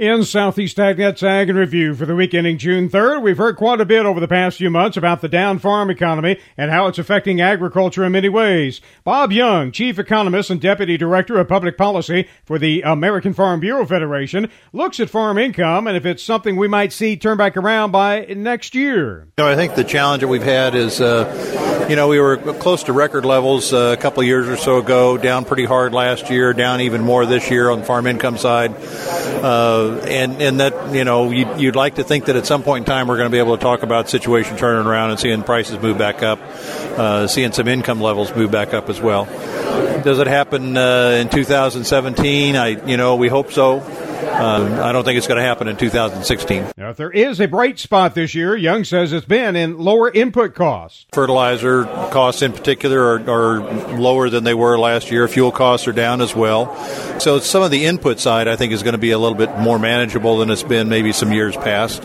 In Southeast AgNet's Ag and Review for the week ending June 3rd, we've heard quite a bit over the past few months about the down farm economy and how it's affecting agriculture in many ways. Bob Young, Chief Economist and Deputy Director of Public Policy for the American Farm Bureau Federation, looks at farm income and if it's something we might see turn back around by next year. You know, I think the challenge that we've had is, uh, you know, we were close to record levels uh, a couple of years or so ago, down pretty hard last year, down even more this year on the farm income side. Uh, and and that you know you'd, you'd, like to think that at some point in time we're going to be able to talk about situation turning around and seeing prices move back up, uh, seeing some income levels move back up as well. Does it happen uh, in 2017? I you know we hope so. Um, I don't think it's going to happen in 2016. Now, if there is a bright spot this year, Young says it's been in lower input costs. Fertilizer costs, in particular, are, are lower than they were last year. Fuel costs are down as well. So some of the input side, I think, is going to be a little bit more manageable than it's been maybe some years past.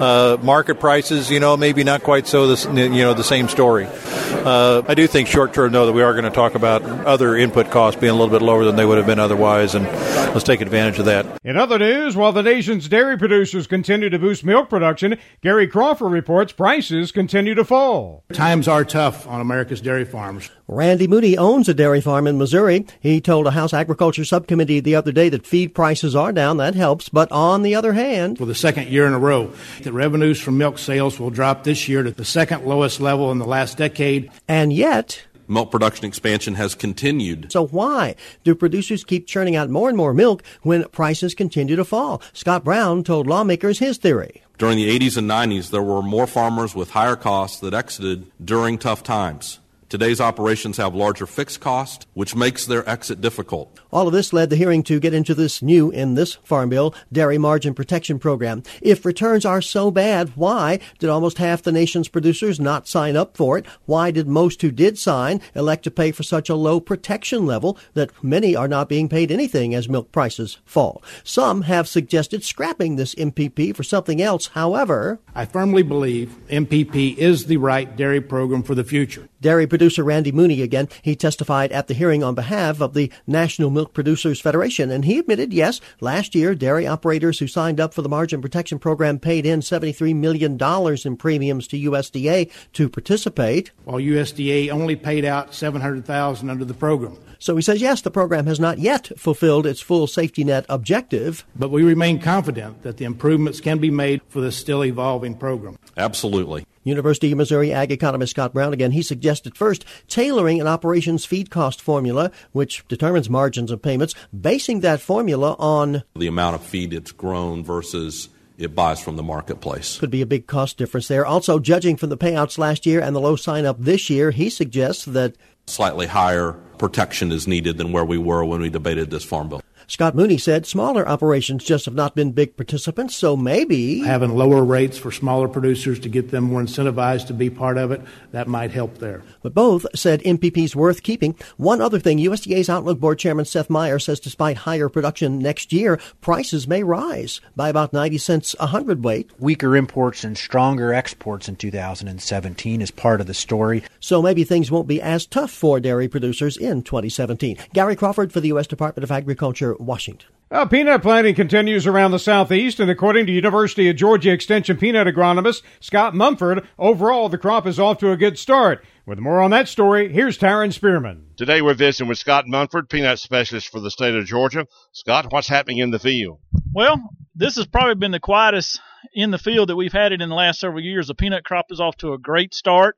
Uh, market prices, you know, maybe not quite so. This, you know, the same story. Uh, I do think short term, though, that we are going to talk about other input costs being a little bit lower than they would have been otherwise, and let's take advantage of that. In other news, while the nation's dairy producers continue to boost milk production, Gary Crawford reports prices continue to fall. Times are tough on America's dairy farms. Randy Mooney owns a dairy farm in Missouri. He told a House Agriculture Subcommittee the other day that feed prices are down. That helps. But on the other hand, for the second year in a row, the revenues from milk sales will drop this year to the second lowest level in the last decade. And yet, milk production expansion has continued. So why do producers keep churning out more and more milk when prices continue to fall? Scott Brown told lawmakers his theory. During the 80s and 90s, there were more farmers with higher costs that exited during tough times. Today's operations have larger fixed costs, which makes their exit difficult. All of this led the hearing to get into this new, in this Farm Bill, dairy margin protection program. If returns are so bad, why did almost half the nation's producers not sign up for it? Why did most who did sign elect to pay for such a low protection level that many are not being paid anything as milk prices fall? Some have suggested scrapping this MPP for something else. However, I firmly believe MPP is the right dairy program for the future. Dairy producer Randy Mooney again, he testified at the hearing on behalf of the National Milk Producers Federation, and he admitted, yes, last year dairy operators who signed up for the margin protection program paid in $73 million in premiums to USDA to participate. While USDA only paid out 700000 under the program. So he says, yes, the program has not yet fulfilled its full safety net objective. But we remain confident that the improvements can be made for the still evolving program. Absolutely. University of Missouri ag economist Scott Brown again, he suggested first tailoring an operations feed cost formula, which determines margins of payments, basing that formula on the amount of feed it's grown versus it buys from the marketplace. Could be a big cost difference there. Also, judging from the payouts last year and the low sign up this year, he suggests that slightly higher protection is needed than where we were when we debated this farm bill. Scott Mooney said smaller operations just have not been big participants, so maybe having lower rates for smaller producers to get them more incentivized to be part of it, that might help there. But both said MPP's worth keeping. One other thing, USDA's Outlook Board Chairman Seth Meyer says despite higher production next year, prices may rise by about 90 cents a hundredweight. Weaker imports and stronger exports in 2017 is part of the story. So maybe things won't be as tough for dairy producers in 2017. Gary Crawford for the U.S. Department of Agriculture Washington. Well, peanut planting continues around the southeast, and according to University of Georgia Extension peanut agronomist Scott Monfort, overall the crop is off to a good start. With more on that story, here's Tyron Spearman. Today we're visiting with Scott Monfort, peanut specialist for the state of Georgia. Scott, what's happening in the field? Well, this has probably been the quietest in the field that we've had it in the last several years. The peanut crop is off to a great start.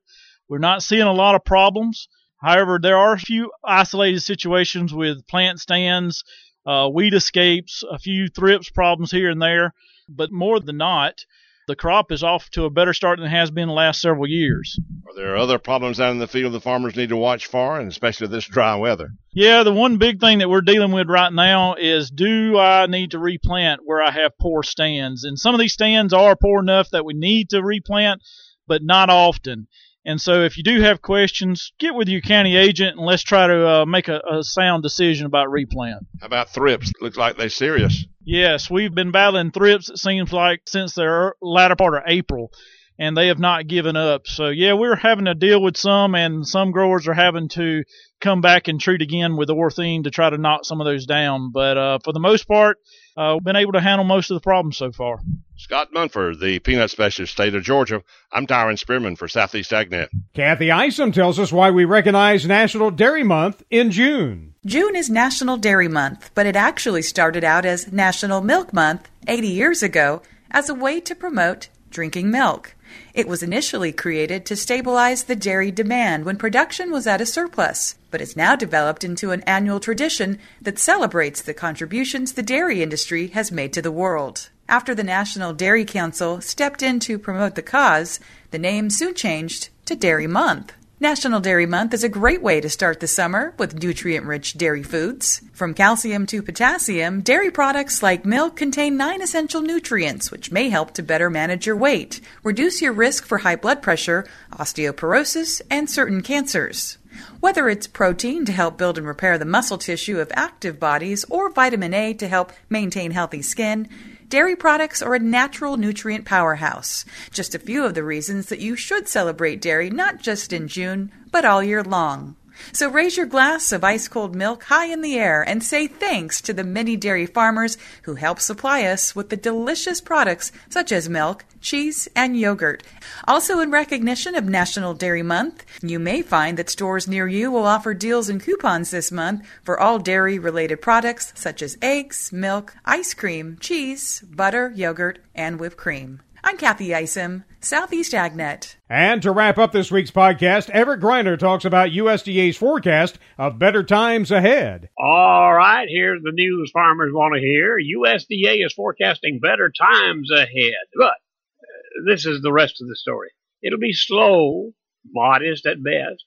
We're not seeing a lot of problems. However, there are a few isolated situations with plant stands uh, weed escapes, a few thrips problems here and there, but more than not, the crop is off to a better start than it has been the last several years. Are there other problems out in the field the farmers need to watch for, and especially this dry weather? Yeah, the one big thing that we're dealing with right now is do I need to replant where I have poor stands? And some of these stands are poor enough that we need to replant, but not often. And so, if you do have questions, get with your county agent and let's try to uh, make a, a, sound decision about replant. How about thrips? Looks like they're serious. Yes, we've been battling thrips. It seems like since the latter part of April, and they have not given up. So yeah, we're having to deal with some, and some growers are having to come back and treat again with orthene to try to knock some of those down. But uh, for the most part, uh, we've been able to handle most of the problems so far. Scott Monfort, the peanut specialist, state of Georgia. I'm Tyron Spearman for Southeast AgNet. Kathy Isom tells us why we recognize National Dairy Month in June. June is National Dairy Month, but it actually started out as National Milk Month 80 years ago as a way to promote drinking milk. It was initially created to stabilize the dairy demand when production was at a surplus, but has now developed into an annual tradition that celebrates the contributions the dairy industry has made to the world. After the National Dairy Council stepped in to promote the cause, the name soon changed to Dairy Month. National Dairy Month is a great way to start the summer with nutrient rich dairy foods. From calcium to potassium, dairy products like milk contain nine essential nutrients which may help to better manage your weight, reduce your risk for high blood pressure, osteoporosis, and certain cancers. Whether it's protein to help build and repair the muscle tissue of active bodies or vitamin A to help maintain healthy skin, Dairy products are a natural nutrient powerhouse. Just a few of the reasons that you should celebrate dairy not just in June, but all year long. So raise your glass of ice cold milk high in the air and say thanks to the many dairy farmers who help supply us with the delicious products such as milk, cheese, and yogurt. Also, in recognition of National Dairy Month, you may find that stores near you will offer deals and coupons this month for all dairy related products such as eggs, milk, ice cream, cheese, butter, yogurt, and whipped cream. I'm Kathy Isom, Southeast AgNet. And to wrap up this week's podcast, Everett Griner talks about USDA's forecast of better times ahead. All right, here's the news farmers want to hear. USDA is forecasting better times ahead. But uh, this is the rest of the story. It'll be slow, modest at best.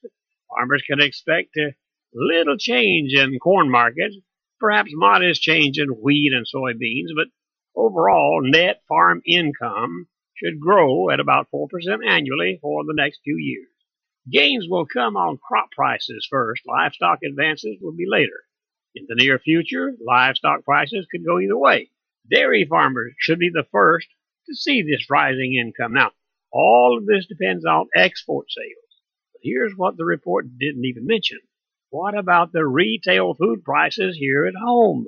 Farmers can expect a little change in corn markets, perhaps modest change in wheat and soybeans, but overall net farm income should grow at about 4% annually for the next few years. Gains will come on crop prices first. Livestock advances will be later. In the near future, livestock prices could go either way. Dairy farmers should be the first to see this rising income. Now, all of this depends on export sales. But here's what the report didn't even mention. What about the retail food prices here at home?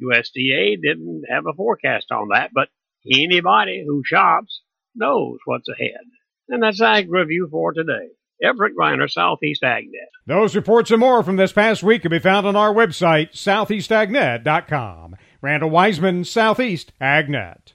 USDA didn't have a forecast on that, but anybody who shops knows what's ahead. And that's Ag Review for today. Everett Griner, Southeast AgNet. Those reports and more from this past week can be found on our website, southeastagnet.com. Randall Weiseman, Southeast AgNet.